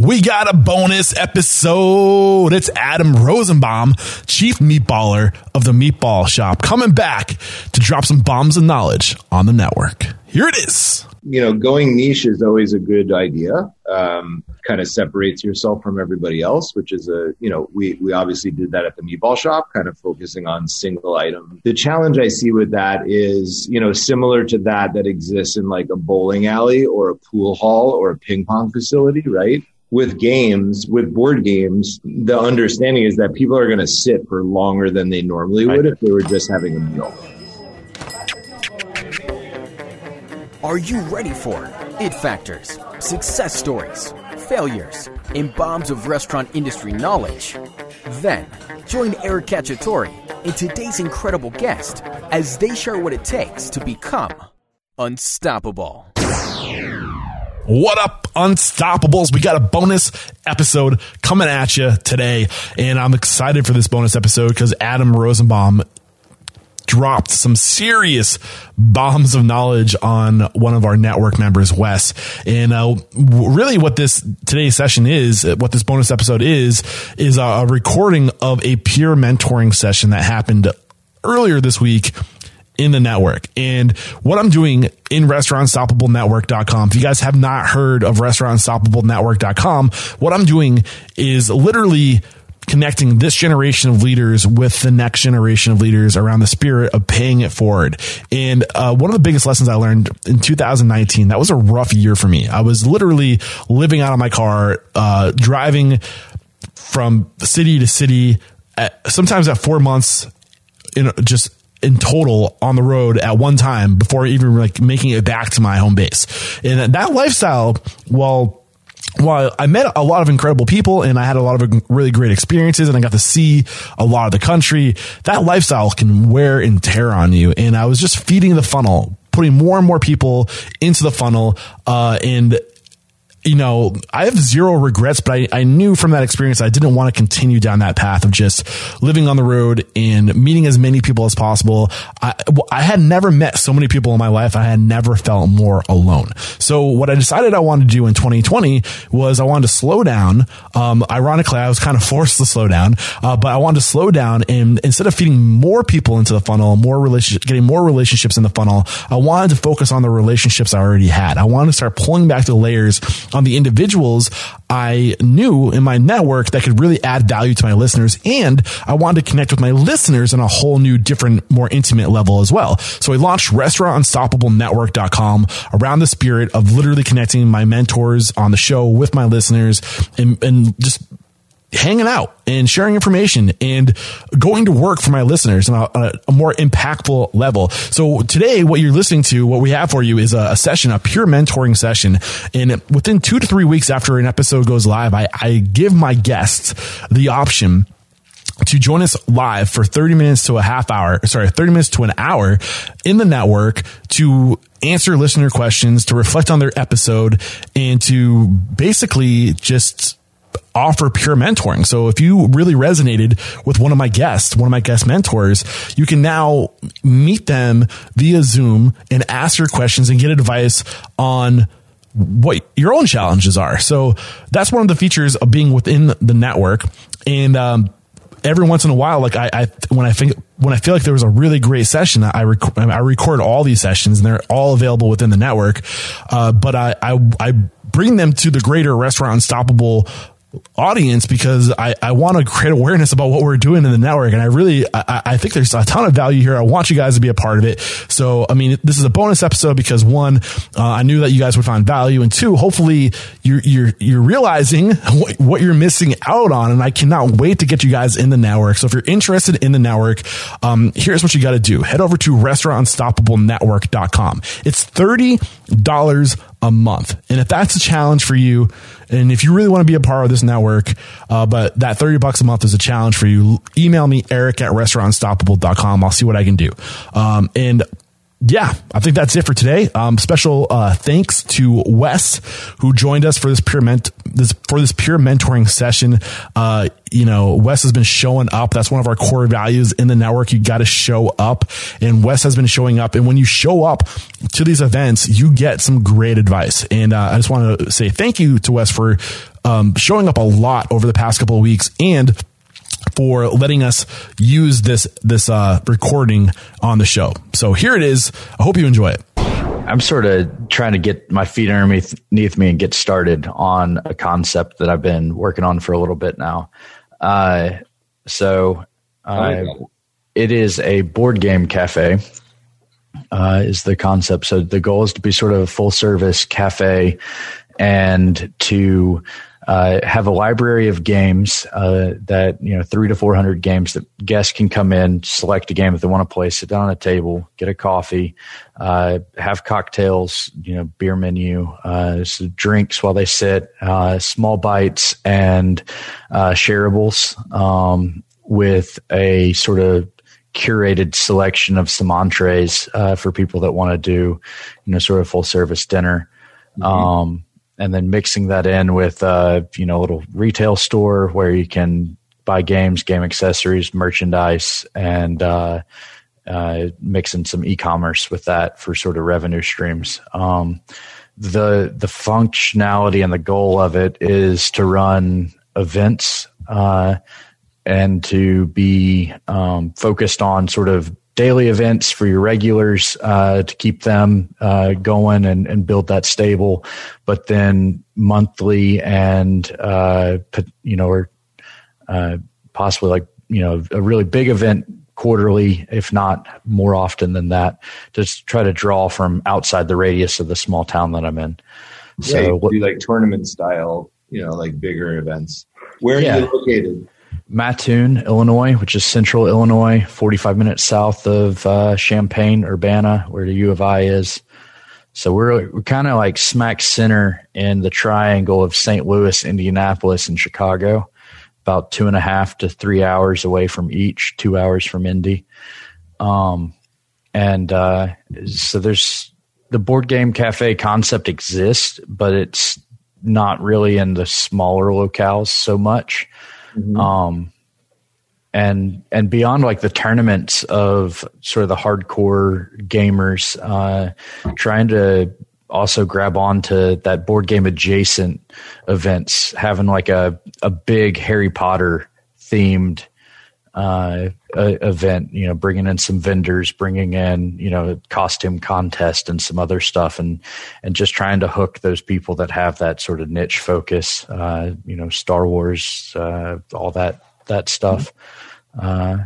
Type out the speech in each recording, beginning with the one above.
we got a bonus episode. It's Adam Rosenbaum, chief meatballer of the Meatball Shop, coming back to drop some bombs of knowledge on the network. Here it is. You know, going niche is always a good idea. Um, kind of separates yourself from everybody else, which is a, you know, we, we obviously did that at the meatball shop, kind of focusing on single item. The challenge I see with that is, you know, similar to that that exists in like a bowling alley or a pool hall or a ping pong facility, right? With games, with board games, the understanding is that people are going to sit for longer than they normally would if they were just having a meal. Are you ready for it factors, success stories, failures, and bombs of restaurant industry knowledge? Then join Eric Cacciatore and today's incredible guest as they share what it takes to become unstoppable. What up, Unstoppables? We got a bonus episode coming at you today, and I'm excited for this bonus episode because Adam Rosenbaum dropped some serious bombs of knowledge on one of our network members, Wes. And uh, really, what this today's session is, what this bonus episode is, is a recording of a peer mentoring session that happened earlier this week in the network. And what I'm doing in restaurantunstoppablenetwork.com, if you guys have not heard of restaurantunstoppablenetwork.com, what I'm doing is literally connecting this generation of leaders with the next generation of leaders around the spirit of paying it forward. And uh, one of the biggest lessons I learned in 2019, that was a rough year for me. I was literally living out of my car, uh, driving from city to city, at, sometimes at four months, know, just in total on the road at one time before even like making it back to my home base. And that lifestyle, well, while I met a lot of incredible people and I had a lot of really great experiences and I got to see a lot of the country, that lifestyle can wear and tear on you. And I was just feeding the funnel, putting more and more people into the funnel. Uh, and you know, I have zero regrets, but I, I knew from that experience I didn't want to continue down that path of just living on the road and meeting as many people as possible. I, I had never met so many people in my life. I had never felt more alone. So what I decided I wanted to do in 2020 was I wanted to slow down. Um, ironically, I was kind of forced to slow down, uh, but I wanted to slow down and instead of feeding more people into the funnel, more relationship, getting more relationships in the funnel, I wanted to focus on the relationships I already had. I wanted to start pulling back the layers on the individuals I knew in my network that could really add value to my listeners. And I wanted to connect with my listeners on a whole new, different, more intimate level as well. So I launched restaurantunstoppablenetwork.com around the spirit of literally connecting my mentors on the show with my listeners and, and just hanging out and sharing information and going to work for my listeners on a, a, more impactful level. So today, what you're listening to, what we have for you is a, session, a peer mentoring session. And within two to three weeks after an episode goes live, I, I give my guests the option to join us live for 30 minutes to a half hour, sorry, 30 minutes to an hour in the network to answer listener questions, to reflect on their episode and to basically just offer peer mentoring. So if you really resonated with one of my guests, one of my guest mentors, you can now meet them via Zoom and ask your questions and get advice on what your own challenges are. So that's one of the features of being within the network. And, um, every once in a while, like I, I, when I think, when I feel like there was a really great session, I, rec- I record all these sessions and they're all available within the network. Uh, but I, I, I bring them to the greater restaurant unstoppable audience because I, I want to create awareness about what we're doing in the network. And I really, I, I, think there's a ton of value here. I want you guys to be a part of it. So, I mean, this is a bonus episode because one, uh, I knew that you guys would find value. And two, hopefully you're, you're, you're realizing what, what, you're missing out on. And I cannot wait to get you guys in the network. So if you're interested in the network, um, here's what you got to do. Head over to restaurantunstoppablenetwork.com. It's $30 a month. And if that's a challenge for you, and if you really want to be a part of this network, uh, but that 30 bucks a month is a challenge for you, email me, eric at restaurantunstoppable.com. I'll see what I can do. Um, and yeah, I think that's it for today. Um, special uh, thanks to Wes who joined us for this pure ment- this for this peer mentoring session. Uh, you know, Wes has been showing up. That's one of our core values in the network. You got to show up, and Wes has been showing up. And when you show up to these events, you get some great advice. And uh, I just want to say thank you to Wes for um, showing up a lot over the past couple of weeks and for letting us use this this uh, recording on the show. So here it is. I hope you enjoy it. I'm sort of trying to get my feet underneath me and get started on a concept that I've been working on for a little bit now. Uh, so uh, it is a board game cafe. Uh, is the concept. So the goal is to be sort of a full service cafe and to uh, have a library of games uh, that you know three to four hundred games that guests can come in, select a game if they want to play, sit down at a table, get a coffee, uh, have cocktails, you know, beer menu, uh, so drinks while they sit, uh, small bites and uh, shareables um, with a sort of curated selection of some entrees for people that want to do, you know, sort of full service dinner. Mm-hmm. Um, and then mixing that in with uh, you know a little retail store where you can buy games, game accessories, merchandise, and uh, uh, mixing some e-commerce with that for sort of revenue streams. Um, the the functionality and the goal of it is to run events uh, and to be um, focused on sort of daily events for your regulars uh, to keep them uh, going and, and, build that stable, but then monthly and uh, you know or uh, possibly like you know a really big event quarterly, if not more often than that, to try to draw from outside the radius of the small town that I'm in. Yeah, so do like tournament style, you know, like bigger events. Where are yeah. you located? Mattoon, Illinois, which is central Illinois, 45 minutes south of uh, Champaign, Urbana, where the U of I is. So we're, we're kind of like smack center in the triangle of St. Louis, Indianapolis, and Chicago, about two and a half to three hours away from each, two hours from Indy. Um, and uh, so there's the board game cafe concept exists, but it's not really in the smaller locales so much. Mm-hmm. Um, and and beyond like the tournaments of sort of the hardcore gamers, uh, trying to also grab onto that board game adjacent events, having like a a big Harry Potter themed uh, event, you know, bringing in some vendors, bringing in, you know, costume contest and some other stuff and, and just trying to hook those people that have that sort of niche focus, uh, you know, Star Wars, uh, all that, that stuff. Uh,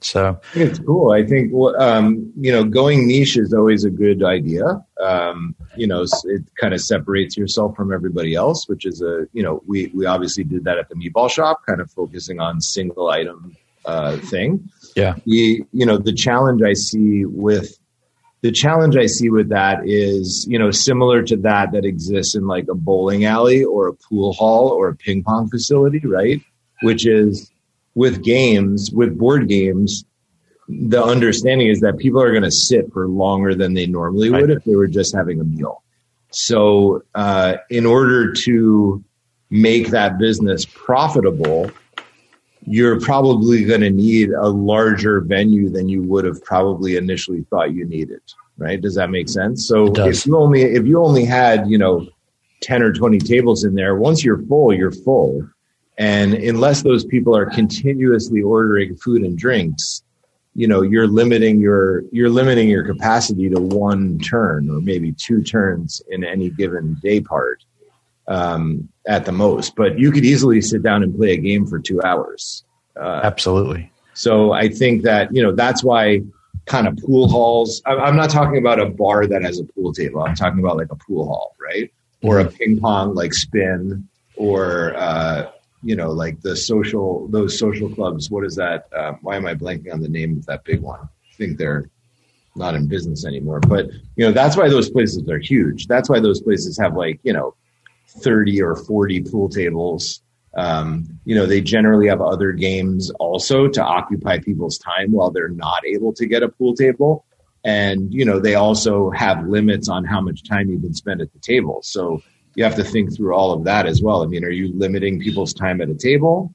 so it's cool. I think, um, you know, going niche is always a good idea. Um, you know, it kind of separates yourself from everybody else, which is a, you know, we, we obviously did that at the meatball shop, kind of focusing on single item, uh, thing. Yeah. We you know, the challenge I see with, the challenge I see with that is, you know, similar to that that exists in like a bowling alley or a pool hall or a ping pong facility, right? Which is, with games, with board games, the understanding is that people are going to sit for longer than they normally would if they were just having a meal. So, uh, in order to make that business profitable, you're probably going to need a larger venue than you would have probably initially thought you needed. Right? Does that make sense? So if you only if you only had you know ten or twenty tables in there, once you're full, you're full. And unless those people are continuously ordering food and drinks, you know, you're limiting your, you're limiting your capacity to one turn or maybe two turns in any given day part, um, at the most. But you could easily sit down and play a game for two hours. Uh, Absolutely. So I think that, you know, that's why kind of pool halls, I'm not talking about a bar that has a pool table. I'm talking about like a pool hall, right? Or a ping pong like spin or, uh, you know, like the social, those social clubs. What is that? Uh, why am I blanking on the name of that big one? I think they're not in business anymore. But, you know, that's why those places are huge. That's why those places have like, you know, 30 or 40 pool tables. Um, you know, they generally have other games also to occupy people's time while they're not able to get a pool table. And, you know, they also have limits on how much time you can spend at the table. So, you have to think through all of that as well. I mean, are you limiting people's time at a table?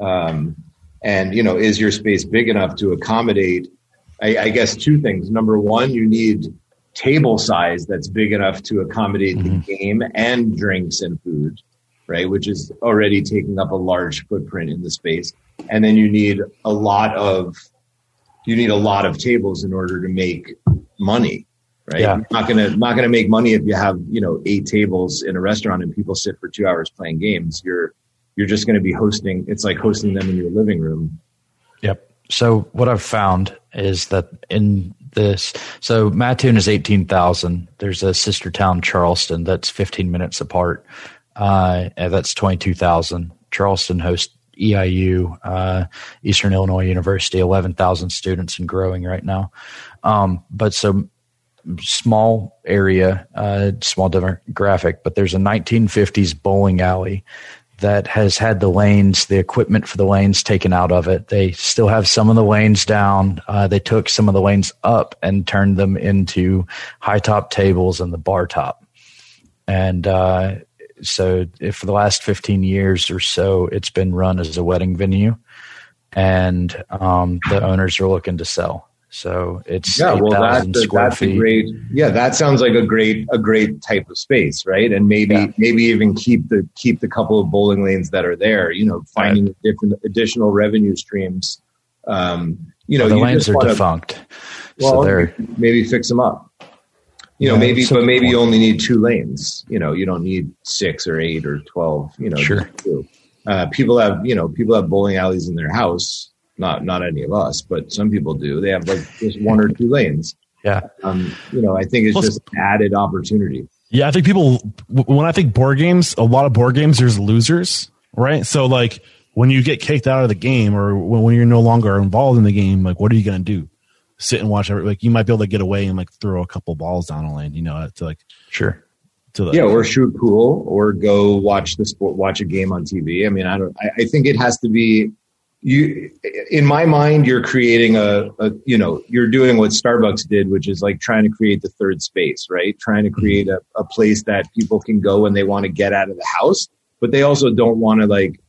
Um, and you know, is your space big enough to accommodate? I, I, guess two things. Number one, you need table size that's big enough to accommodate mm-hmm. the game and drinks and food. right? Which is already taking up a large footprint in the space. And then you need a lot of you need a lot of tables in order to make money, right? Yeah. You're not gonna not gonna make money if you have you know eight tables in a restaurant and people sit for two hours playing games. You're you're just going to be hosting. It's like hosting them in your living room. Yep. So what I've found is that in this, so Mattoon is eighteen thousand. There's a sister town, Charleston, that's fifteen minutes apart. Uh, and that's twenty two thousand. Charleston hosts EIU, uh, Eastern Illinois University, eleven thousand students and growing right now. Um, but so small area, uh, small demographic, but there's a 1950s bowling alley that has had the lanes, the equipment for the lanes taken out of it. They still have some of the lanes down. Uh, they took some of the lanes up and turned them into high top tables and the bar top. And uh, so, for the last 15 years or so, it's been run as a wedding venue, and um, the owners are looking to sell. So it's yeah, well, that's, a, square that's feet. a great. Yeah, that sounds like a great a great type of space, right? And maybe Yeah. maybe even keep the keep the couple of bowling lanes that are there. You know, finding different additional revenue streams. Um, you know, the you lanes are wanna- defunct. Well, so they're maybe fix them up. You know, Yeah, maybe, but maybe you only need two lanes. You know, you don't need six or eight or twelve. You know, Sure. Uh, people have, you know, people have bowling alleys in their house. Not, not any of us, but some people do. They have like just one or two lanes. yeah. Um, you know, I think it's Plus- just added opportunity. Yeah, I think people when I think board games, a lot of board games there's losers, right? So like when you get kicked out of the game or when, when you're no longer involved in the game, like what are you going to do? Sit and watch every like you might be able to get away and like throw a couple balls down a lane, you know, to like Sure. to the Yeah, or shoot pool, or go watch the sport, watch a game on TV. I mean, I don't. I, I think it has to be. You, in my mind, you're creating a, a, you know, you're doing what Starbucks did, which is like trying to create the third space, right? Trying to create a, a place that people can go when they want to get out of the house, but they also don't want to like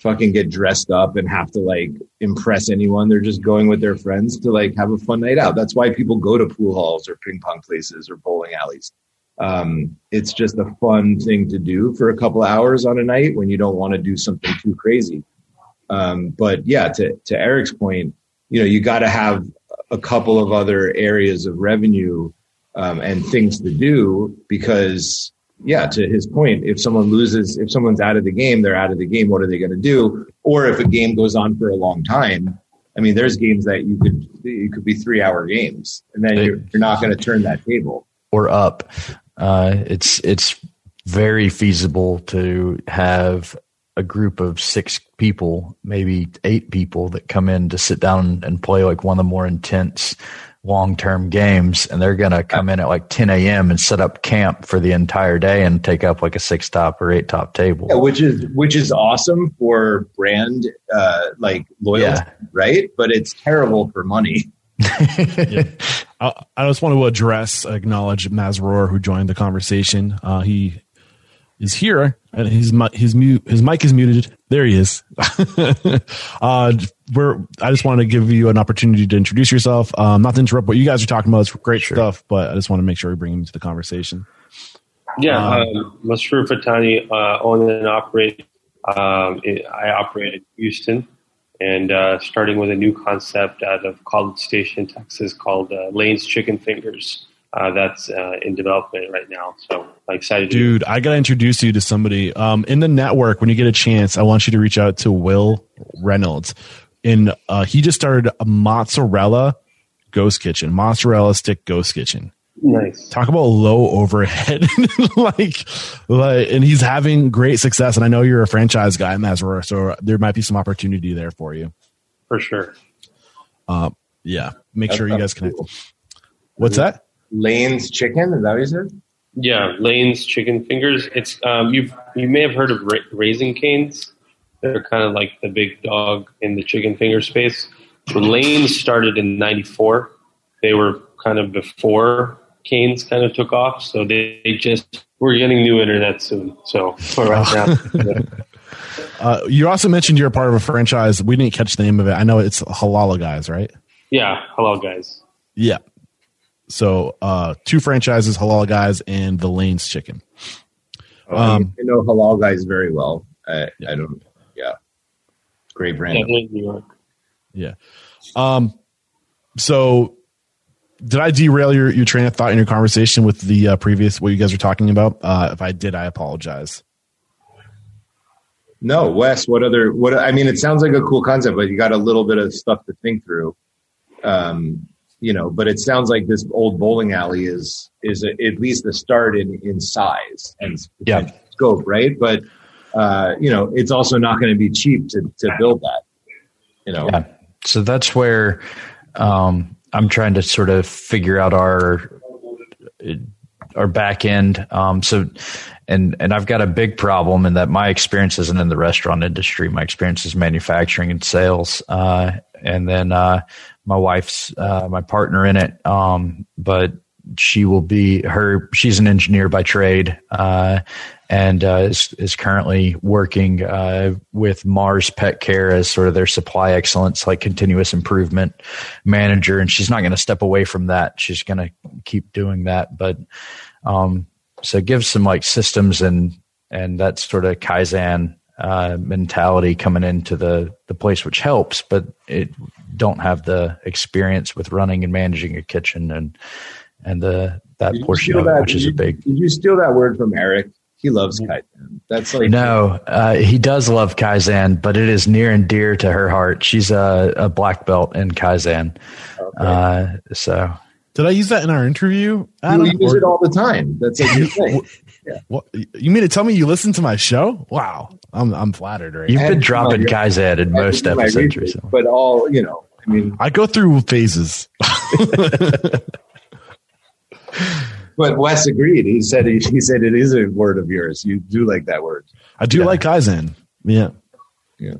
fucking get dressed up and have to like impress anyone. They're just going with their friends to like have a fun night out. That's why people go to pool halls or ping pong places or bowling alleys um, it's just a fun thing to do for a couple hours on a night when you don't want to do something too crazy. Um, but yeah, to, to Eric's point, you know, you got to have a couple of other areas of revenue um, and things to do because, yeah, to his point, if someone loses, if someone's out of the game, they're out of the game. What are they going to do? Or if a game goes on for a long time, I mean, there's games that you could it could be three hour games, and then you're, you're not going to turn that table. or up. Uh, it's it's very feasible to have a group of six people, maybe eight people that come in to sit down and play like one of the more intense long term games, and they're gonna come in at like 10 a.m. and set up camp for the entire day and take up like a six top or eight top table. Yeah, which is which is awesome for brand uh, like loyalty, Yeah. right? But it's terrible for money. I, I just want to address, acknowledge Masroor who joined the conversation. Uh, he is here, and his his mute his mic is muted. There he is. uh, we're. I just want to give you an opportunity to introduce yourself. Um, not to interrupt what you guys are talking about. It's great stuff, but I just want to make sure we bring him into the conversation. Yeah, um, Masroor Fatani, uh, own and operate. Um, it, I operate in Houston, and uh, starting with a new concept out of College Station, Texas, called uh, Lane's Chicken Fingers. Uh, that's uh, in development right now. So I'm excited. to Dude, I gotta introduce you to somebody um, in the network. When you get a chance, I want you to reach out to Will Reynolds. And uh, he just started a mozzarella ghost kitchen, mozzarella stick ghost kitchen. Nice. Talk about low overhead, like, like, and he's having great success. And I know you're a franchise guy, Masroor, so there might be some opportunity there for you. For sure. Yeah, make That sure you guys connect. cool. What's that? Lane's chicken, is that what you said? Yeah, Lane's Chicken Fingers. It's um, you you may have heard of ra- Raising Cane's. They're kind of like the big dog in the chicken finger space. So Lane's started in '94. They were kind of before Canes kind of took off. So they, they just we're getting new internet soon. So for right now, yeah. Uh, you also mentioned you're a part of a franchise. We didn't catch the name of it. I know it's Halal Guys, right? yeah, Halal guys. Yeah. So uh two franchises, Halal Guys and the Lanes Chicken. Um, I, I know halal guys very well. I, yeah. I don't. Yeah, great brand. Yeah, New York. Yeah. Um. So, did I derail your your train of thought in your conversation with the uh, previous what you guys were talking about? Uh, if I did, I apologize. No, Wes. What other? What I mean, it sounds like a cool concept, but you got a little bit of stuff to think through. Um, you know, but it sounds like this old bowling alley is is a, at least a start in in size and yeah. scope, right? But uh, you know, it's also not going to be cheap to to build that. You know, yeah. So that's where um, I'm trying to sort of figure out our our back end. Um, so, and and I've got a big problem in that my experience isn't in the restaurant industry. My experience is manufacturing and sales. Uh, and then uh, my wife's uh, my partner in it. Um, but she will be her. She's an engineer by trade, uh, and uh, is is currently working uh, with Mars Pet Care as sort of their supply excellence, like continuous improvement manager. And she's not going to step away from that. She's going to keep doing that. But um, so give some like systems and and that sort of kaizen uh, mentality coming into the the place, which helps. But it don't have the experience with running and managing a kitchen and and the that portion of it, which is you, a big. Did you steal that word from Eric? He loves Kaizen. That's like no, uh, he does love Kaizen, but it is near and dear to her heart. She's a, a black belt in Kaizen, okay. uh, so. Did I use that in our interview? I you use or, it all the time. That's a good thing. Yeah. What you mean to tell me you listen to my show? Wow, I'm I'm flattered. Right? You've been dropping Kaizen in most episodes, research, but all you know. I mean, I go through phases. but Wes agreed. He said he, he said it is a word of yours. You do like that word. I do yeah. like Kaizen. Yeah. Yeah.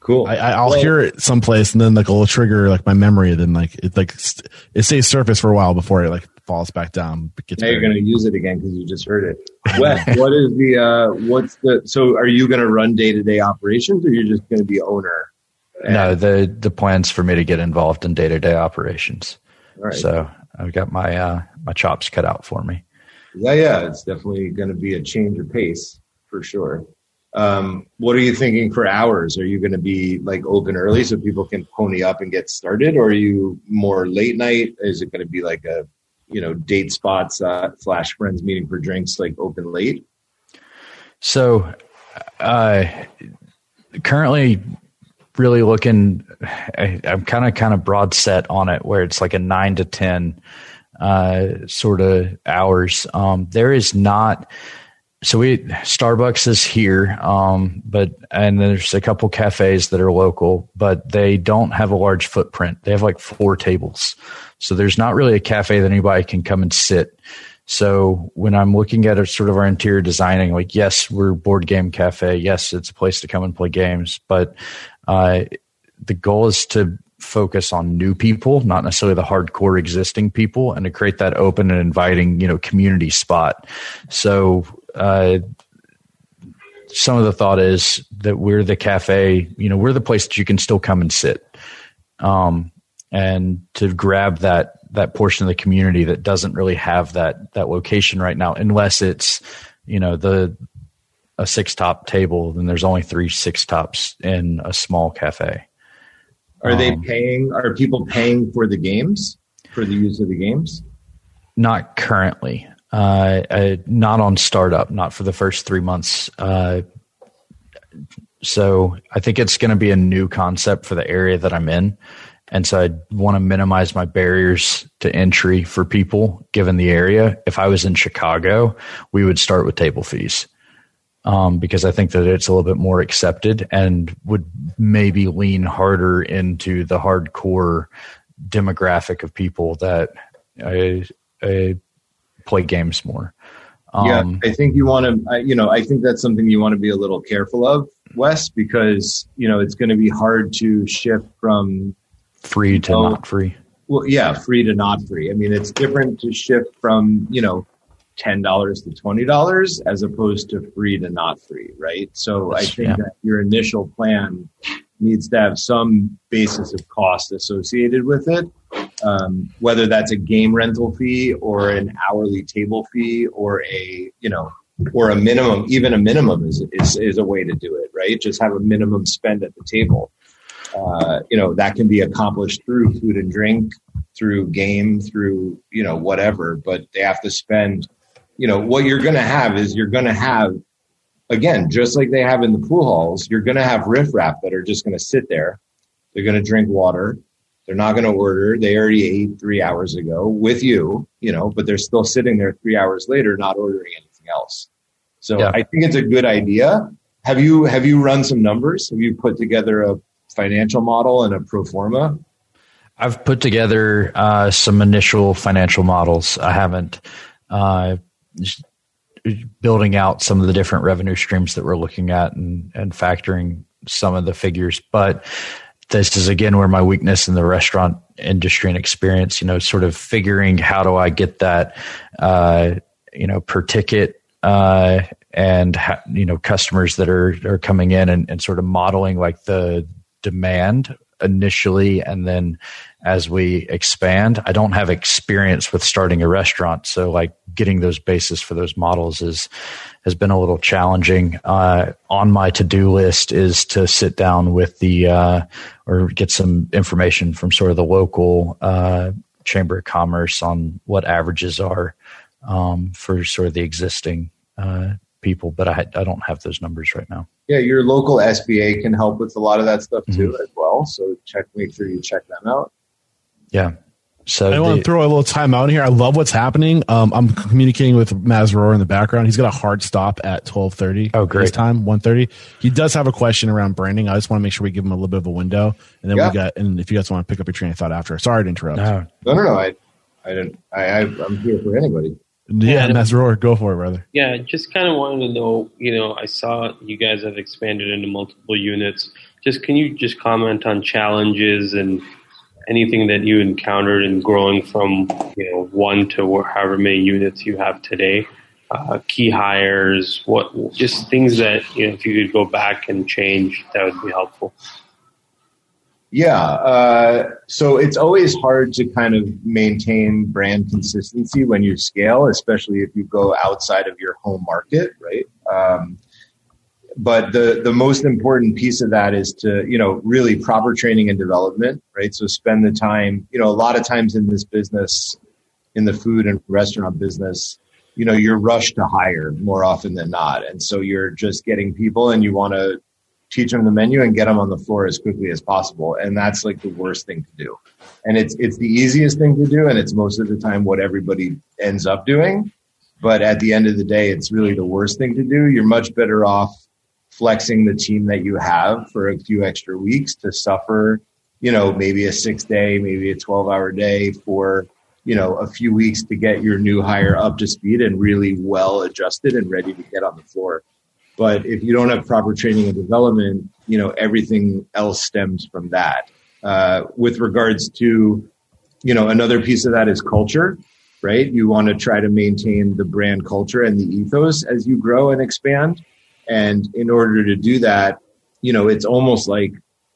Cool. I, will well, hear it someplace and then like it'll trigger like my memory. Then like it like it stays surface for a while before it like falls back down. now you're going to use it again because you just heard it. Wes, what is the uh, what's the so are you going to run day to day operations or you're just going to be owner? no, the the plans for me to get involved in day to day operations. So I've got my uh, my chops cut out for me. Yeah, yeah, it's definitely going to be a change of pace for sure. Um, what are you thinking for hours? Are you going to be like open early so people can pony up and get started, or are you more late night? Is it going to be like a you know date spots uh, slash friends meeting for drinks like open late? So, uh, currently really looking I, am kind of kind of broad set on it where it's like a nine to ten uh, sort of hours um, there is not so we starbucks is here um, but and there's a couple cafes that are local but they don't have a large footprint they have like four tables so there's not really a cafe that anybody can come and sit so when I'm looking at a sort of our interior designing, like yes, we're board game cafe. Yes, it's a place to come and play games, but uh, the goal is to focus on new people, not necessarily the hardcore existing people, and to create that open and inviting, you know, community spot. So, uh, some of the thought is that we're the cafe, you know, we're the place that you can still come and sit, um, and to grab that that portion of the community that doesn't really have that that location right now, unless it's, you know, the a six top table, then there's only three six tops in a small cafe. Are um, they paying? Are people paying for the games for the use of the games? Not currently. Uh, uh, not on startup. Not for the first three months. Uh, so I think it's going to be a new concept for the area that I'm in. And so I want to minimize my barriers to entry for people given the area. If I was in Chicago, we would start with table fees um, because I think that it's a little bit more accepted and would maybe lean harder into the hardcore demographic of people that I, I play games more. Um, yeah, I think you want to, you know, I think that's something you want to be a little careful of, Wes, because, you know, it's going to be hard to shift from free to you know, not free. Well, yeah, free to not free. I mean, it's different to shift from, you know, ten dollars to twenty dollars as opposed to free to not free, right? So That's, I think yeah. that your initial plan needs to have some basis of cost associated with it, um, whether that's a game rental fee or an hourly table fee or a you know or a minimum, even a minimum is, is, is a way to do it, right? Just have a minimum spend at the table. Uh, you know, that can be accomplished through food and drink, through game, through, you know, whatever, but they have to spend, you know, what you're going to have is you're going to have, again, just like they have in the pool halls, you're going to have riffraff that are just going to sit there. They're going to drink water. They're not going to order. They already ate three hours ago with you, you know, but they're still sitting there three hours later, not ordering anything else. So yeah. I think it's a good idea. Have you have you run some numbers? Have you put together a financial model and a pro forma? I've put together uh, some initial financial models. I haven't uh, building out some of the different revenue streams that we're looking at and, and factoring some of the figures, but this is again where my weakness in the restaurant industry and experience, you know, sort of figuring how do I get that, uh, you know, per ticket, uh, and ha- you know, customers that are are coming in and, and sort of modeling like the demand initially and then as we expand. I don't have experience with starting a restaurant so like getting those bases for those models is has been a little challenging uh, on my to-do list is to sit down with the uh, or get some information from sort of the local uh, chamber of commerce on what averages are um, for sort of the existing uh, people but I, I don't have those numbers right now yeah, your local SBA can help with a lot of that stuff too mm-hmm. as well. So check, make sure you check them out. Yeah. So I want to throw a little time out here. I love what's happening. Um, I'm communicating with Masroor in the background. He's got a hard stop at 12:30. Oh, great. His time 1:30. He does have a question around branding. I just want to make sure we give him a little bit of a window, and then yeah. we got. And if you guys want to pick up your train of thought after, sorry to interrupt. No, no, no. no. I, I didn't. I, I, I'm here for anybody. Yeah, Masroor, go for it, brother. Yeah, just kind of wanted to know. You know, I saw you guys have expanded into multiple units. Just can you just comment on challenges and anything that you encountered in growing from you know one to however many units you have today? Uh, key hires, what just things that you know if you could go back and change, that would be helpful. Yeah. Uh, so it's always hard to kind of maintain brand consistency when you scale, especially if you go outside of your home market, right? Um, but the the most important piece of that is to you know really proper training and development, right? So spend the time. You know, a lot of times in this business, in the food and restaurant business, you know, you're rushed to hire more often than not, and so you're just getting people, and you want to teach them the menu and get them on the floor as quickly as possible. And that's like the worst thing to do. And it's, it's the easiest thing to do. And it's most of the time what everybody ends up doing. But at the end of the day, it's really the worst thing to do. You're much better off flexing the team that you have for a few extra weeks to suffer, you know, maybe a six day, maybe a 12 hour day for, you know, a few weeks to get your new hire up to speed and really well adjusted and ready to get on the floor. But if you don't have proper training and development, you know, everything else stems from that. Uh, with regards to, you know, another piece of that is culture, right? You want to try to maintain the brand culture and the ethos as you grow and expand. And in order to do that, you know, it's almost like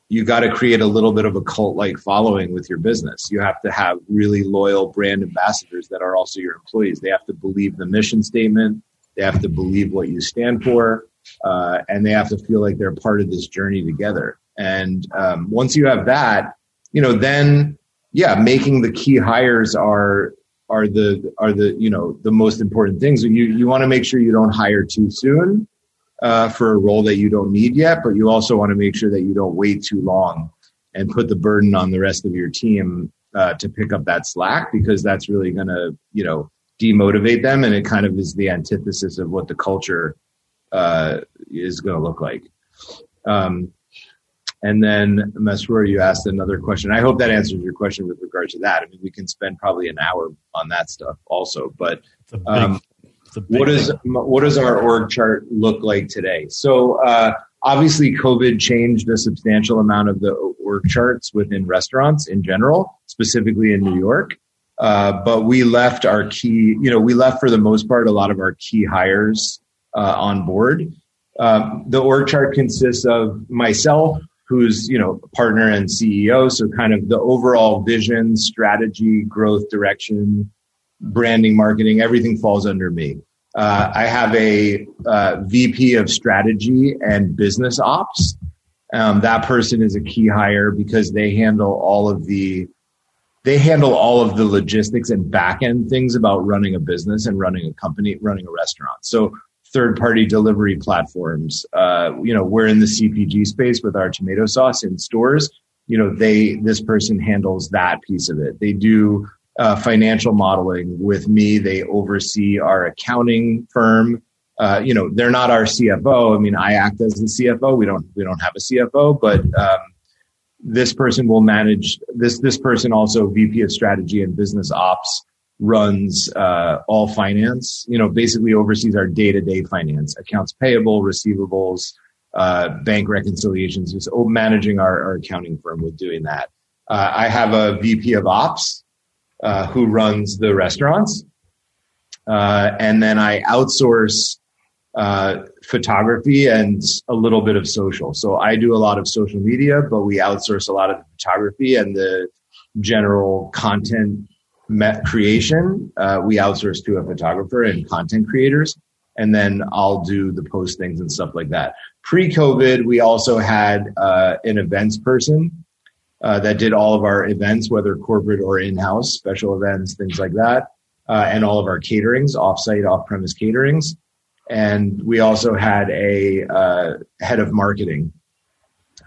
you got to create a little bit of a cult like following with your business. You have to have really loyal brand ambassadors that are also your employees. They have to believe the mission statement. They have to believe what you stand for uh, and they have to feel like they're part of this journey together. And um, once you have that, you know, then yeah, making the key hires are are the are the you know the most important things. You you want to make sure you don't hire too soon uh, for a role that you don't need yet, but you also want to make sure that you don't wait too long and put the burden on the rest of your team uh, to pick up that slack because that's really going to you know demotivate them and it kind of is the antithesis of what the culture uh, is going to look like. Um, and then Masroor, you asked another question. I hope that answers your question with regard to that. I mean, we can spend probably an hour on that stuff also. But um, what does what does our org chart look like today? So uh, obviously, COVID changed a substantial amount of the org charts within restaurants in general, specifically in New York. Uh, but we left our key, you know, we left for the most part a lot of our key hires uh, on board. Um, the org chart consists of myself, who's you know partner and CEO, so kind of the overall vision, strategy, growth direction, branding, marketing, everything falls under me. Uh, I have a uh, VP of strategy and business ops. Um, that person is a key hire because they handle all of the they handle all of the logistics and back end things about running a business and running a company, running a restaurant. So third party delivery platforms. Uh, you know, we're in the CPG space with our tomato sauce in stores. You know, they this person handles that piece of it. They do uh, financial modeling with me. They oversee our accounting firm. Uh, you know, they're not our CFO. I mean, I act as the CFO. We don't we don't have a CFO, but um, this person will manage this. This person also VP of strategy and business ops runs uh, all finance. You know, basically oversees our day to day finance, accounts payable, receivables, uh, bank reconciliations. Just managing our, our, accounting firm with doing that. Uh, I have a VP of ops uh, who runs the restaurants. Uh, and then I outsource uh, photography and a little bit of social. So I do a lot of social media, but we outsource a lot of the photography and the general content creation. Uh, we outsource to a photographer and content creators. And then I'll do the postings and stuff like that. Pre COVID, we also had uh, an events person uh, that did all of our events, whether corporate or in-house, special events, things like that, uh, and all of our caterings, off-site, off-premise caterings. And we also had a uh, head of marketing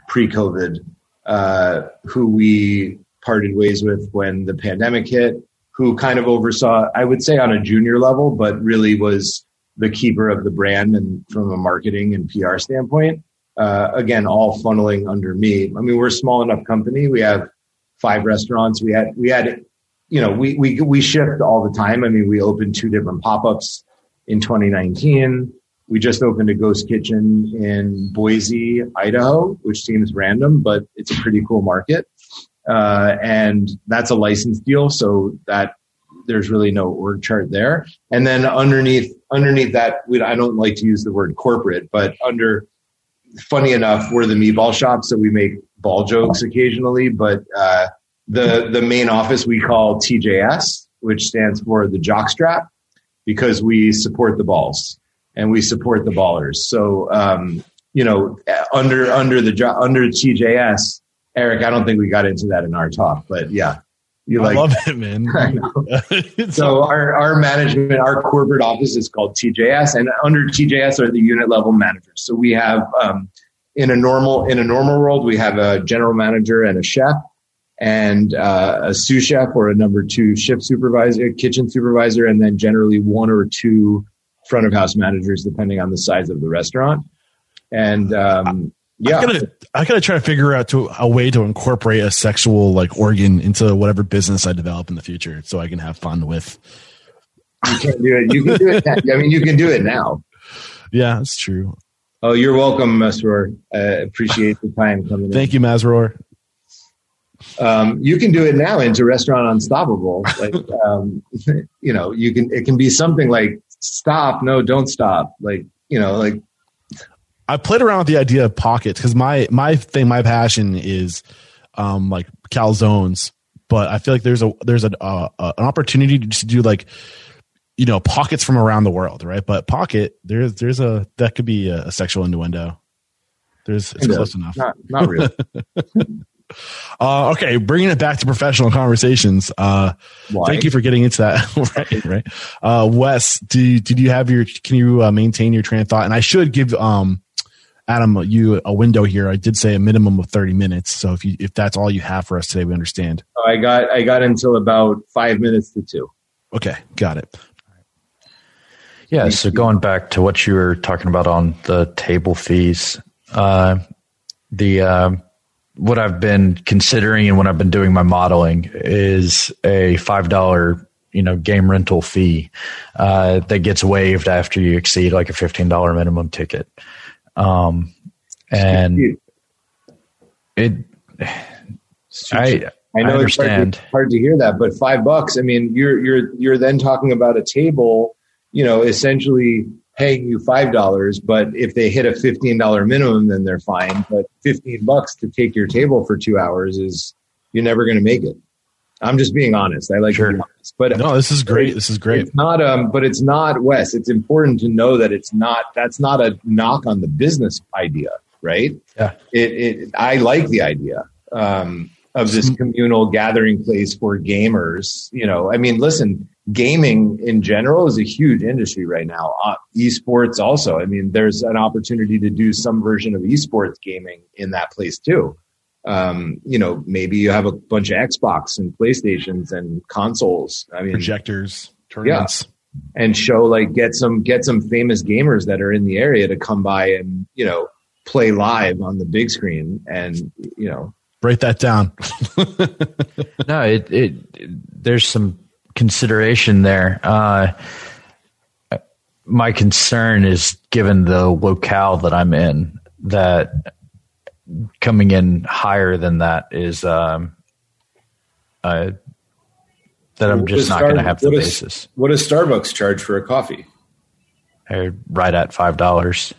pre-COVID, uh, who we parted ways with when the pandemic hit, who kind of oversaw, I would say, on a junior level, but really was the keeper of the brand and from a marketing and PR standpoint uh, again, all funneling under me. I mean, we're a small enough company. We have five restaurants. We had, we had, you know, we, we, we shift all the time. I mean, we opened two different pop-ups in 2019. We just opened a ghost kitchen in Boise, Idaho, which seems random, but it's a pretty cool market. Uh, and that's a license deal. So that there's really no org chart there. And then underneath, underneath that, we, I don't like to use the word corporate, but under funny enough, we're the meatball shop, so we make ball jokes occasionally. But uh, the the main office we call TJS, which stands for the jockstrap, because we support the balls and we support the ballers. So um, you know, under under the under TJS, Eric, I don't think we got into that in our talk, but yeah, you I like, love it, man. so our, our management, our corporate office is called TJS, and under TJS are the unit level managers. So we have um, in a normal in a normal world, we have a general manager and a chef, and uh, a sous chef or a number two shift supervisor, kitchen supervisor, and then generally one or two front of house managers, depending on the size of the restaurant. And um, yeah. I gotta, I gotta try to figure out to a way to incorporate a sexual like organ into whatever business I develop in the future, so I can have fun with. You can do it. You can do it. I mean, you can do it now. Yeah, it's true. Oh, you're welcome, Masroor. I appreciate the time coming. Thank in. you, Masroor. Um, you can do it now into Restaurant Unstoppable. Like, um, you know, you can. It can be something like "Stop, no, don't stop." Like, you know, like I played around with the idea of pockets because my my thing, my passion is um like calzones, but I feel like there's a there's a, uh, an opportunity to just do like you know pockets from around the world, right? But pocket there's there's a that could be a, a sexual innuendo. There's it's close enough. Not not really. Uh, okay, bringing it back to professional conversations. Uh, thank you for getting into that. right, right. Uh, Wes, do, did you have your? Can you uh, maintain your train of thought? And I should give um, Adam, you a window here. I did say a minimum of thirty minutes. So if you if that's all you have for us today, we understand. Oh, I got I got until about five minutes to two. Okay, got it. Yeah. So going back to what you were talking about on the table fees, uh, the uh, what I've been considering and what I've been doing my modeling is a five dollar you know game rental fee uh, that gets waived after you exceed like a fifteen dollar minimum ticket. Um, and it, I, I know I it's hard to, hard to hear that, but five bucks. I mean, you're you're you're then talking about a table, you know, essentially paying you five dollars, but if they hit a fifteen dollar minimum, then they're fine. But fifteen bucks to take your table for two hours is you're never going to make it. I'm just being honest. I like Sure. honest. But No, this is great. This is great. It's not um but it's not Wes. It's important to know that it's not that's not a knock on the business idea, right? Yeah. It it I like the idea um of this communal gathering place for gamers. You know, I mean, listen, gaming in general is a huge industry right now. Uh, esports also. I mean, there's an opportunity to do some version of esports gaming in that place too. Um, you know, maybe you have a bunch of Xbox and PlayStations and consoles. I mean, Projectors, tournaments. Yeah. and show like get some get some famous gamers that are in the area to come by and you know play live on the big screen and you know Write that down. no, it, it there's some consideration there. Uh, my concern is given the locale that I'm in that coming in higher than that is um, uh, that I'm just not going to have the what basis. what does starbucks charge for a coffee They're right at five dollars.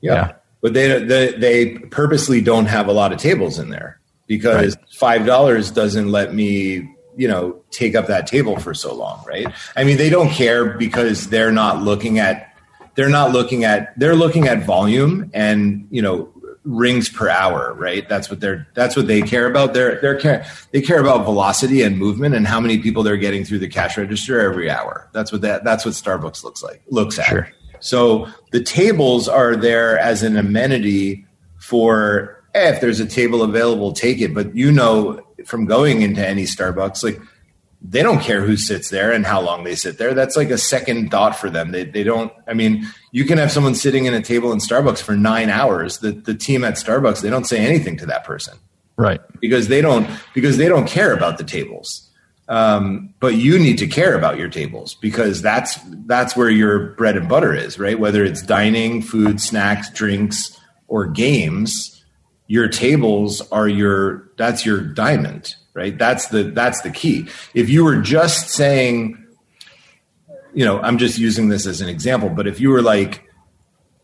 Yeah. but they, they they purposely don't have a lot of tables in there because five dollars doesn't let me you know take up that table for so long right i mean they don't care because they're not looking at they're not looking at they're looking at volume and you know rings per hour right that's what they're that's what they care about they're they're care they care about velocity and movement and how many people they're getting through the cash register every hour that's what that that's what starbucks looks like looks at Sure. so the tables are there as an amenity for eh, if there's a table available, take it. But you know from going into any Starbucks, like they don't care who sits there and how long they sit there. That's like a second thought for them. They they don't. I mean, you can have someone sitting in a table in Starbucks for nine hours. The the team at Starbucks they don't say anything to that person Right. because they don't because they don't care about the tables. Um, but you need to care about your tables because that's that's where your bread and butter is, right? Whether it's dining, food, snacks, drinks, or games, your tables are your that's your diamond, right? That's the that's the key. If you were just saying, you know, I'm just using this as an example, but if you were like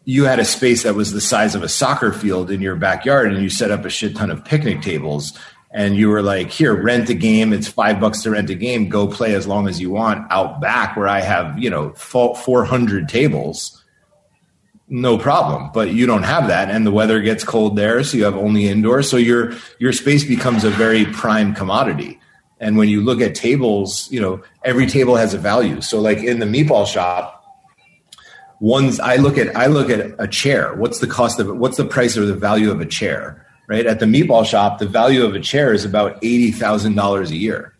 you had a space that was the size of a soccer field in your backyard and you set up a shit ton of picnic tables and you were like here rent a game it's five bucks to rent a game go play as long as you want out back where i have you know 400 tables no problem but you don't have that and the weather gets cold there so you have only indoors so your your space becomes a very prime commodity. And when you look at tables you know every table has a value. So like in the meatball shop one's i look at i look at a chair. What's the cost of it what's the price or the value of a chair right? At the meatball shop the value of a chair is about $80000 a year.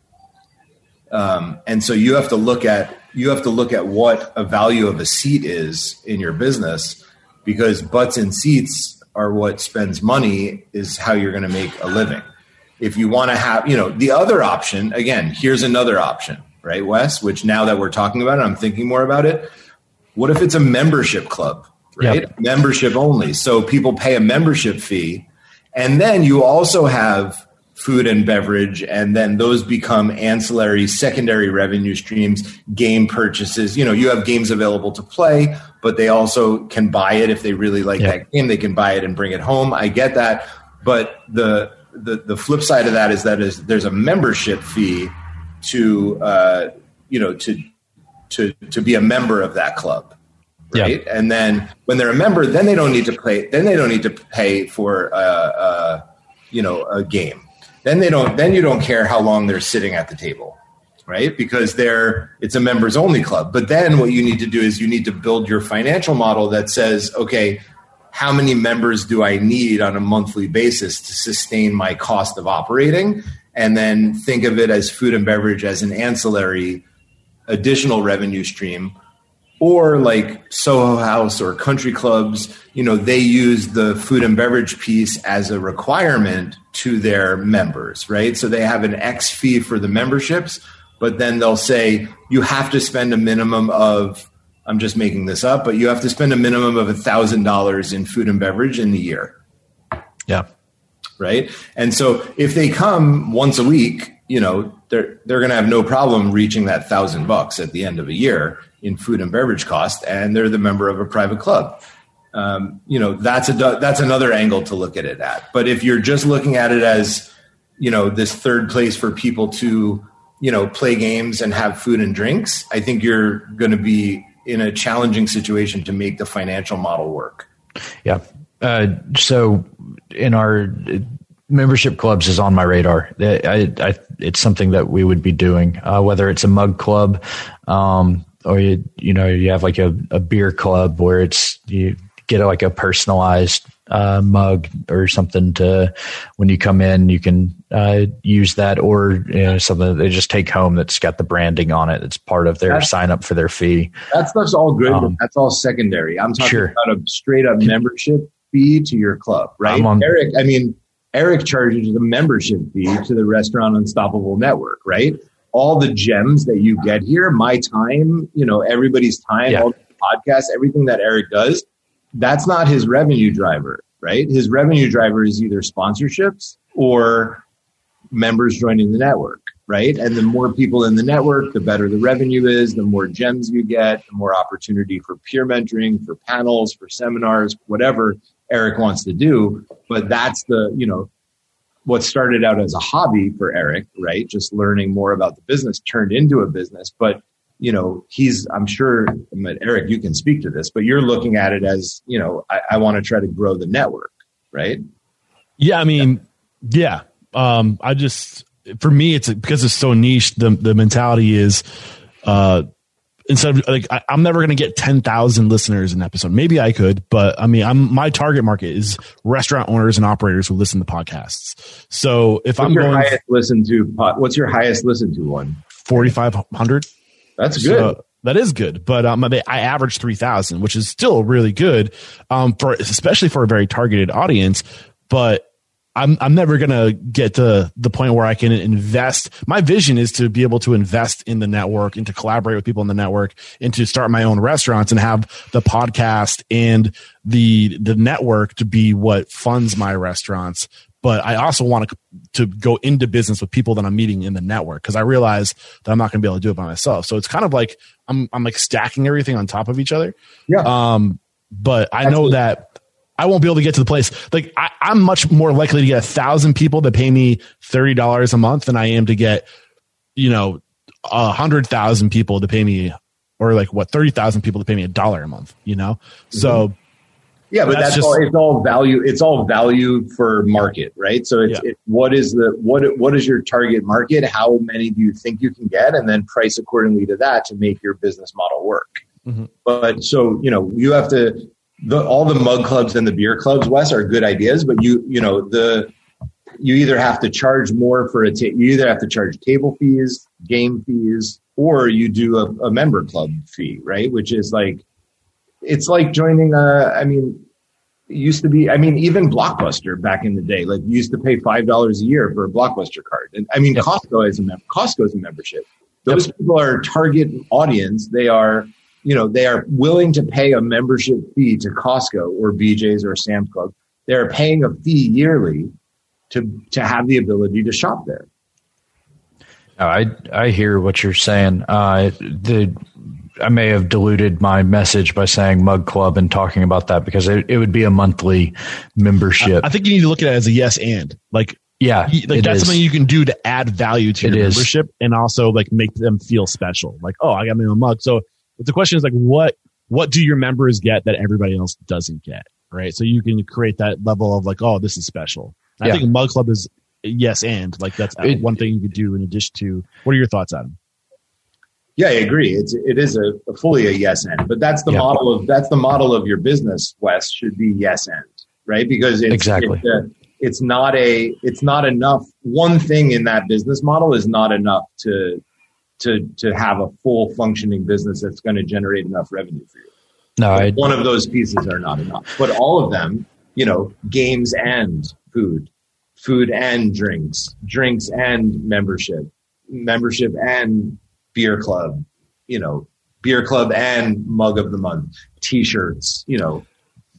Um, and so you have to look at you have to look at what a value of a seat is in your business because butts and seats are what spends money is how you're going to make a living if you want to have you know the other option again here's another option right wes which now that we're talking about it i'm thinking more about it what if it's a membership club, right? Yep. Membership only. So people pay a membership fee. And then you also have food and beverage, and then those become ancillary, secondary revenue streams, game purchases. You know, you have games available to play, but they also can buy it if they really like Yeah. that game. They can buy it and bring it home. I get that. But the the, the flip side of that is that is there's a membership fee to uh, you know to to to be a member of that club Yeah. right and then when they're a member then they don't need to pay then they don't need to pay for uh, uh, you know a game then they don't then you don't care how long they're sitting at the table right? Because they're it's a members only club. But then what you need to do is you need to build your financial model that says okay how many members do i need on a monthly basis to sustain my cost of operating? And then think of it as food and beverage as an ancillary additional revenue stream or like Soho House or country clubs, you know, they use the food and beverage piece as a requirement to their members, right? So they have an X fee for the memberships, but then they'll say you have to spend a minimum of I'm just making this up, but you have to spend a minimum of $1,000 in food and beverage in the year Yeah. right? And so if they come once a week, you know, they're they're going to have no problem reaching that thousand bucks at the end of a year in food and beverage cost, and they're the member of a private club. Um, you know, that's a that's another angle to look at it at. But if you're just looking at it as you know, this third place for people to, you know, play games and have food and drinks, I think you're going to be in a challenging situation to make the financial model work. Yeah. Uh, so in our membership clubs is on my radar. I, I, it's something that we would be doing, uh, whether it's a mug club, um, or you, you know, you have like a, a beer club where it's, you get like a personalized, uh, mug or something to when you come in, you can, uh, use that or, you know, something that they just take home that's got the branding on it. It's part of their that's, sign up for their fee. That stuff's all good. Um, that's all secondary. I'm talking sure. about a straight up membership fee to your club, right? On, Eric, I mean, Eric charges a membership fee to the Restaurant Unstoppable Network, right? All the gems that you get here, my time, you know, everybody's time, yeah. all the podcasts, everything that Eric does, that's not his revenue driver, right? His revenue driver is either sponsorships or members joining the network, right? And the more people in the network, the better the revenue is, the more gems you get, the more opportunity for peer mentoring, for panels, for seminars, whatever Eric wants to do. But that's the, you know, what started out as a hobby for Eric, right? Just learning more about the business turned into a business. But, you know, he's, I'm sure, Eric, you can speak to this, but you're looking at it as, you know, I, I want to try to grow the network, right? Yeah. I mean, yeah. Um, I just, for me, it's because it's so niche. The, the mentality is, uh, instead of like I, am never going to get 10,000 listeners an episode. Maybe I could, but I mean, I'm my target market is restaurant owners and operators who listen to podcasts. So if what's I'm your going highest listen to, what's your highest listen to one? 4,500. That's good. So, that is good, but um, I average three thousand, which is still really good, um, for especially for a very targeted audience. But I'm I'm never gonna get to the point where I can invest. My vision is to be able to invest in the network and to collaborate with people in the network and to start my own restaurants and have the podcast and the the network to be what funds my restaurants. But I also want to to go into business with people that I'm meeting in the network because I realize that I'm not going to be able to do it by myself. So it's kind of like I'm I'm like stacking everything on top of each other. Yeah. Um. But I know that I won't be able to get to the place. Like I, am much more likely to get a thousand people to pay me thirty dollars a month than I am to get, you know, a hundred thousand people to pay me, or like what thirty thousand people to pay me a dollar a month. You know, mm-hmm. so. Yeah, but that's, that's just, all. It's all value. It's all value for market, right? So it's yeah. it, what is the what what is your target market? How many do you think you can get, and then price accordingly to that to make your business model work. Mm-hmm. But so you know you have to the, all the mug clubs and the beer clubs, Wes, are good ideas, but you you know the you either have to charge more for a ta- you either have to charge table fees, game fees, or you do a, a member club fee, right? Which is like it's like joining a. I mean, used to be. I mean, even Blockbuster back in the day, like you used to pay five dollars a year for a Blockbuster card, and I mean, yep. Costco is a mem- Costco is a membership. Those yep. people are target audience. They are you know, they are willing to pay a membership fee to Costco or BJ's or Sam's Club. They're paying a fee yearly to to have the ability to shop there. I I hear what you're saying. Uh, the I may have diluted my message by saying Mug Club and talking about that because it, it would be a monthly membership. I, I, think you need to look at it as a yes and like yeah, like that's is. something you can do to add value to your it membership is. and also like make them feel special. Like oh, I got me a mug, so but the question is like, what what do your members get that everybody else doesn't get? Right. So you can create that level of like, oh, this is special. I think Mug Club is yes and like that's it, one thing you could do in addition to. What are your thoughts, Adam? Yeah, I agree. It's it is a, a fully a yes and, but that's the yeah. model of that's the model of your business. Wes should be yes and right because it's, exactly. It's, a, it's not a it's not enough. One thing in that business model is not enough to to to have a full functioning business that's going to generate enough revenue for you. No, I, one of those pieces are not enough, but all of them, you know, games and food, food and drinks, drinks and membership, membership and beer club, you know, beer club and mug of the month, t-shirts, you know.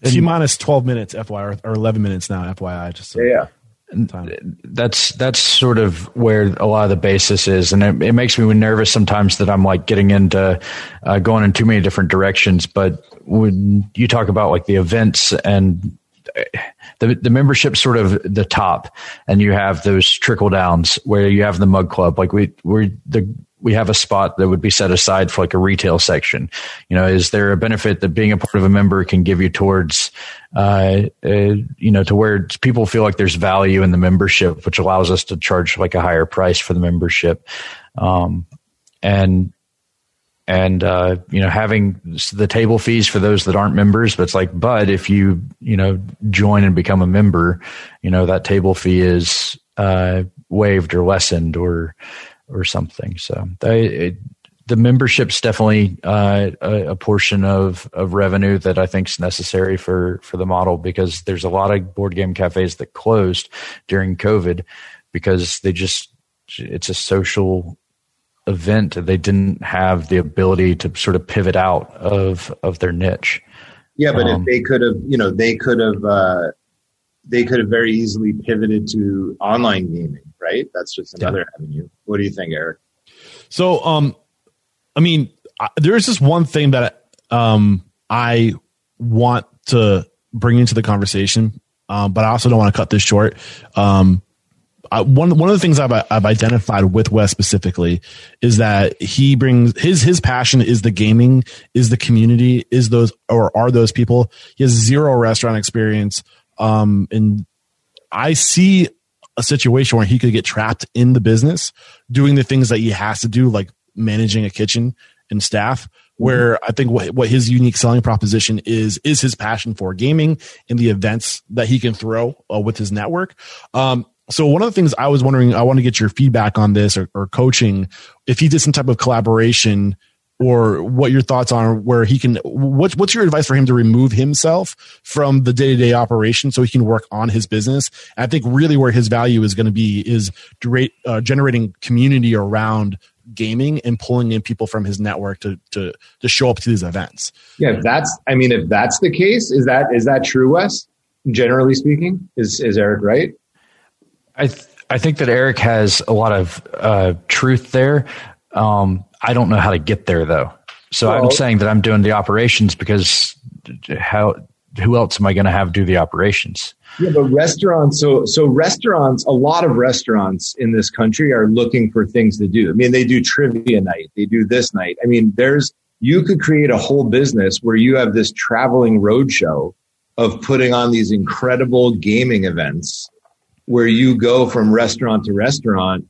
T minus 12 minutes, FYI, or 11 minutes now, FYI. Just so. yeah that's that's sort of where a lot of the basis is, and it, it makes me nervous sometimes that I'm like getting into uh, going in too many different directions. But when you talk about like the events and uh, the the membership sort of the top, and you have those trickle downs where you have the mug club. Like we we the we have a spot that would be set aside for like a retail section. You know, is there a benefit that being a part of a member can give you towards, uh, uh, you know, to where people feel like there's value in the membership, which allows us to charge like a higher price for the membership. Um, and and uh, you know having the table fees for those that aren't members but it's like but if you you know join and become a member you know that table fee is uh, waived or lessened or or something so they, the membership's definitely uh, a, a, portion of of revenue that I think is necessary for for the model because there's a lot of board game cafes that closed during COVID because they just it's a social event, they didn't have the ability to sort of pivot out of of their niche. Yeah, but um, if they could have, you know, they could have, uh, they could have very easily pivoted to online gaming, right? That's just another yeah. avenue. What do you think, Eric? So, um, I mean, there's just one thing that um I want to bring into the conversation, um, but I also don't want to cut this short. Um, one one of the things I've I've identified with Wes specifically is that he brings his his passion is the gaming, is the community, is those or are those people. He has zero restaurant experience, um, and I see a situation where he could get trapped in the business doing the things that he has to do, like managing a kitchen and staff. Where I think what, what his unique selling proposition is is his passion for gaming and the events that he can throw uh, with his network. Um, so one of the things I was wondering, I want to get your feedback on this or, or coaching, if he did some type of collaboration or what your thoughts are where he can what's what's your advice for him to remove himself from the day-to-day operation so he can work on his business? I think really where his value is going to be is uh, generating community around gaming and pulling in people from his network to to to show up to these events. Yeah that's i mean if that's the case is that is that true wes? Generally speaking is is eric right? I th- I think that Eric has a lot of uh, truth there. Um, I don't know how to get there though. So well, I'm saying that I'm doing the operations because how who else am I going to have do the operations? Yeah, but restaurants. So so restaurants. A lot of restaurants in this country are looking for things to do. I mean, they do trivia night. They do this night. I mean, there's you could create a whole business where you have this traveling roadshow of putting on these incredible gaming events where you go from restaurant to restaurant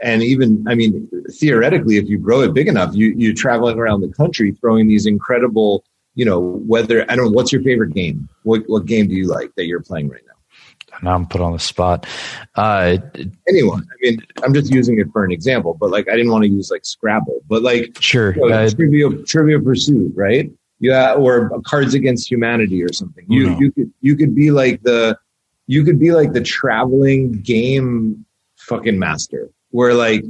and even i mean theoretically if you grow it big enough you you're traveling around the country throwing these incredible you know whether i don't know what's your favorite game? What what game do you like that you're playing right now? Now i'm put on the spot. Uh anyone. I mean i'm just using it for an example but like i didn't want to use like scrabble but like sure you know, uh, trivia trivia pursuit right? Yeah or cards against humanity or something. You no. you could you could be like the you could be like the traveling game fucking master where like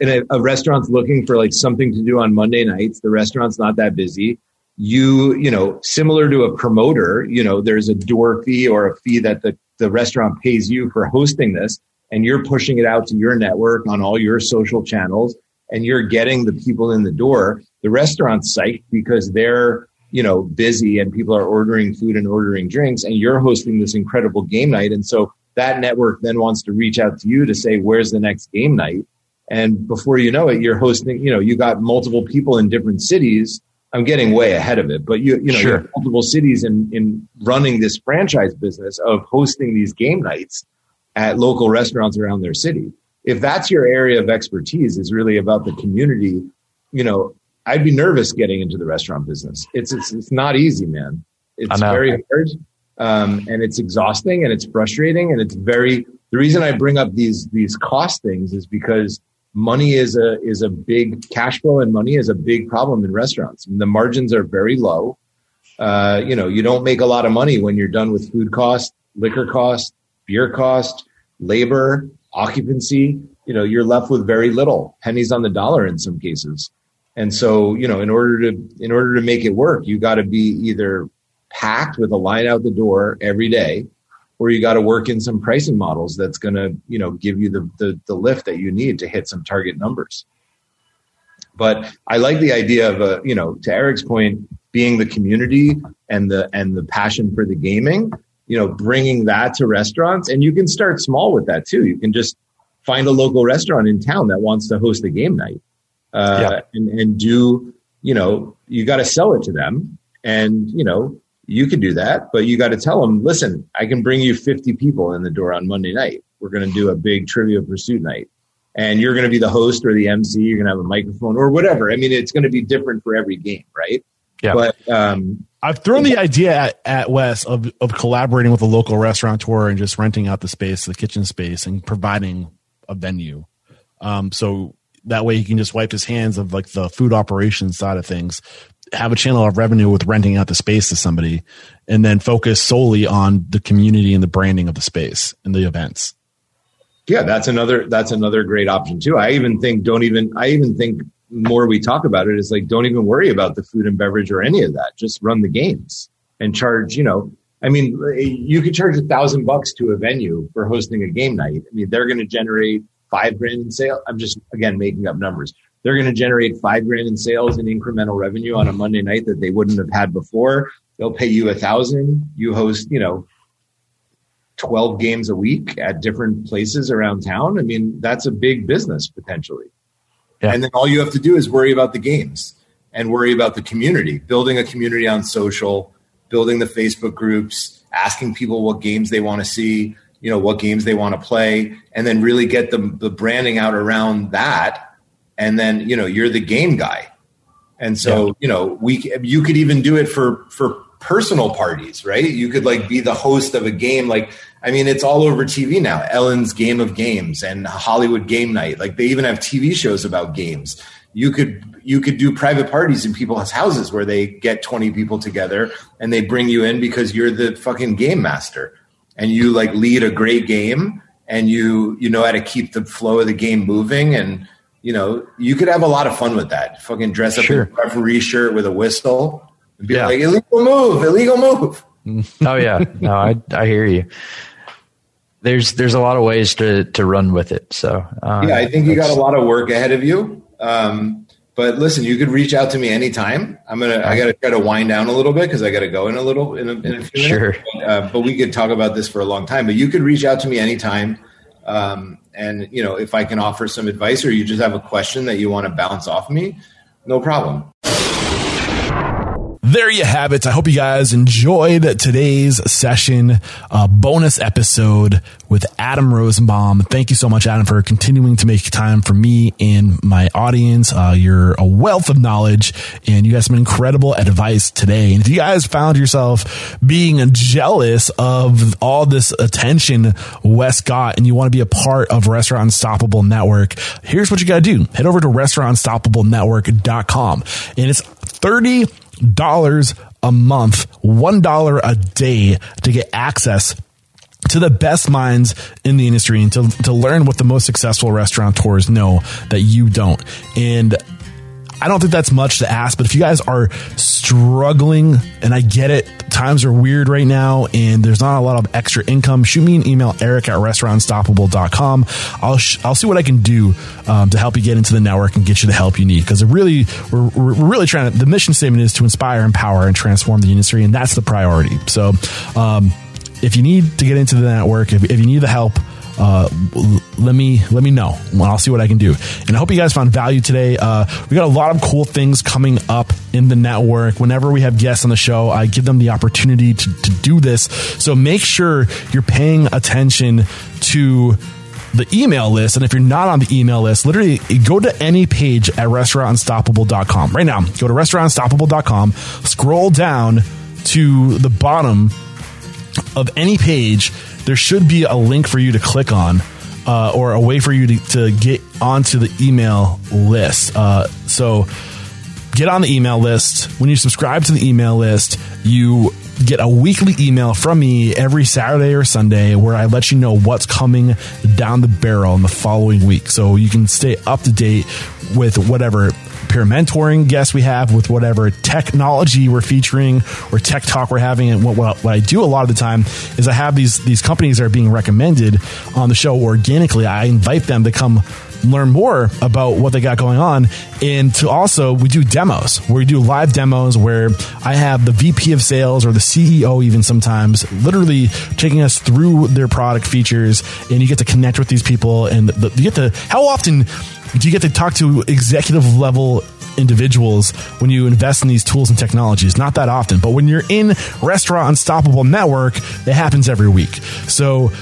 in a, a, restaurant's looking for like something to do on Monday nights. The restaurant's not that busy. You, you know, similar to a promoter, you know, there's a door fee or a fee that the, the restaurant pays you for hosting this and you're pushing it out to your network on all your social channels and you're getting the people in the door. The restaurant's psyched because they're you know, busy and people are ordering food and ordering drinks and you're hosting this incredible game night. And so that network then wants to reach out to you to say, where's the next game night? And before you know it, you're hosting, you know, you got multiple people in different cities. I'm getting way ahead of it, but you, you know, sure. multiple cities in, in running this franchise business of hosting these game nights at local restaurants around their city. If that's your area of expertise is really about the community, you know, I'd be nervous getting into the restaurant business. It's it's, it's not easy, man. It's very hard, um, and it's exhausting, and it's frustrating, and it's very. The reason I bring up these these cost things is because money is a is a big cash flow, and money is a big problem in restaurants. the margins are very low. Uh, you know, you don't make a lot of money when you're done with food cost, liquor cost, beer cost, labor, occupancy. You know, you're left with very little pennies on the dollar in some cases. And so, you know, in order to in order to make it work, you got to be either packed with a line out the door every day, or you got to work in some pricing models that's going to, you know, give you the, the the lift that you need to hit some target numbers. But I like the idea of a, you know, to Eric's point, being the community and the and the passion for the gaming you know, bringing that to restaurants. And you can start small with that too. You can just find a local restaurant in town that wants to host a game night uh, yeah. and, and do, you know, you got to sell it to them. And, you know, you can do that, but you got to tell them, listen, I can bring you 50 people in the door on Monday night. We're going to do a big trivia pursuit night. And you're going to be the host or the MC. You're going to have a microphone or whatever. I mean, it's going to be different for every game, right? Yeah. But um, I've thrown the idea at, at Wes of, of collaborating with a local restaurateur and just renting out the space, the kitchen space, and providing a venue. Um, so that way he can just wipe his hands of like the food operations side of things, have a channel of revenue with renting out the space to somebody, and then focus solely on the community and the branding of the space and the events. Yeah, that's another that's another great option too. I even think don't even I even think more we talk about it is like don't even worry about the food and beverage or any of that. Just run the games and charge. You know, I mean, you could charge a thousand bucks to a venue for hosting a game night. I mean, they're going to generate five grand in sales. I'm just again making up numbers. They're going to generate five grand in sales and incremental revenue on a Monday night that they wouldn't have had before. They'll pay you a thousand. You host, you know, 12 games a week at different places around town. I mean, that's a big business potentially. Yeah. And then all you have to do is worry about the games and worry about the community, building a community on social, building the Facebook groups, asking people what games they want to see, you know, what games they want to play, and then really get the, the branding out around that. And then, you know, you're the game guy. And so, yeah. you know, we you could even do it for for personal parties, right? You could like be the host of a game. Like, I mean, it's all over TV now. Ellen's Game of Games and Hollywood Game Night. Like, they even have TV shows about games. You could you could do private parties in people's houses where they get 20 people together and they bring you in because you're the fucking game master and you like lead a great game and you you know how to keep the flow of the game moving and you know you could have a lot of fun with that fucking dress up sure. in a referee shirt with a whistle and be yeah. like illegal move, illegal move. oh yeah, no, I I hear you. There's there's a lot of ways to to run with it. So uh, yeah, I think you got a lot of work ahead of you. Um, but listen, you could reach out to me anytime. I'm gonna I gotta try to wind down a little bit because I gotta go in a little in a, in a few sure. minutes. But, uh, but, we could talk about this for a long time. But you could reach out to me anytime. Um, and you know if I can offer some advice or you just have a question that you want to bounce off me, no problem there you have it. I hope you guys enjoyed today's session, uh, bonus episode with Adam Rosenbaum. Thank you so much, Adam, for continuing to make time for me and my audience. Uh, you're a wealth of knowledge and you got some incredible advice today. And if you guys found yourself being jealous of all this attention Wes got and you want to be a part of Restaurant Unstoppable Network, here's what you got to do. Head over to restaurantunstoppablenetwork.com and it's 30 dollars a month, one dollar a day to get access to the best minds in the industry and to, to learn what the most successful restaurateurs know that you don't. And I don't think that's much to ask, but if you guys are struggling, and I get it, times are weird right now and there's not a lot of extra income, shoot me an email, eric at restaurantunstoppable.com. I'll, sh- I'll see what I can do um, to help you get into the network and get you the help you need. Because really, we're, we're really trying to, the mission statement is to inspire, empower, and transform the industry, and that's the priority. So, um, if you need to get into the network, if, if you need the help, uh, let me let me know. I'll see what I can do. And I hope you guys found value today. Uh, we got a lot of cool things coming up in the network. Whenever we have guests on the show, I give them the opportunity to, to do this. So make sure you're paying attention to the email list. And if you're not on the email list, literally go to any page at restaurantunstoppable.com right now. Go to restaurantunstoppable.com, scroll down to the bottom of any page there should be a link for you to click on uh, or a way for you to, to get onto the email list. Uh, so get on the email list. When you subscribe to the email list, you get a weekly email from me every Saturday or Sunday where I let you know what's coming down the barrel in the following week. So you can stay up to date with whatever peer mentoring guests we have with whatever technology we're featuring or tech talk we're having. And what, what, what I do a lot of the time is I have these, these companies that are being recommended on the show organically. I invite them to come learn more about what they got going on. And to also, we do demos where we do live demos where I have the VP of sales or the CEO, even sometimes, literally taking us through their product features. And you get to connect with these people. And the, you get to, how often do you get to talk to executive level individuals when you invest in these tools and technologies. Not that often, but when you're in Restaurant Unstoppable Network, it happens every week. So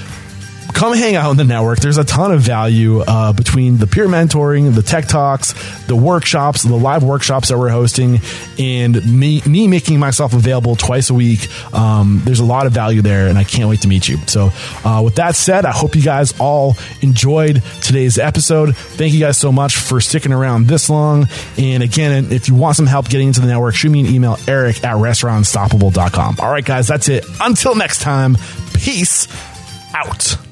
come hang out in the network. There's a ton of value uh, between the peer mentoring, the tech talks, the workshops, the live workshops that we're hosting, and me me making myself available twice a week. Um, there's a lot of value there, and I can't wait to meet you. So, uh, with that said, I hope you guys all enjoyed today's episode. Thank you guys so much for sticking around this long. And again, if you want some help getting into the network, shoot me an email, eric at restaurantunstoppable.com. All right, guys, that's it. Until next time, peace out.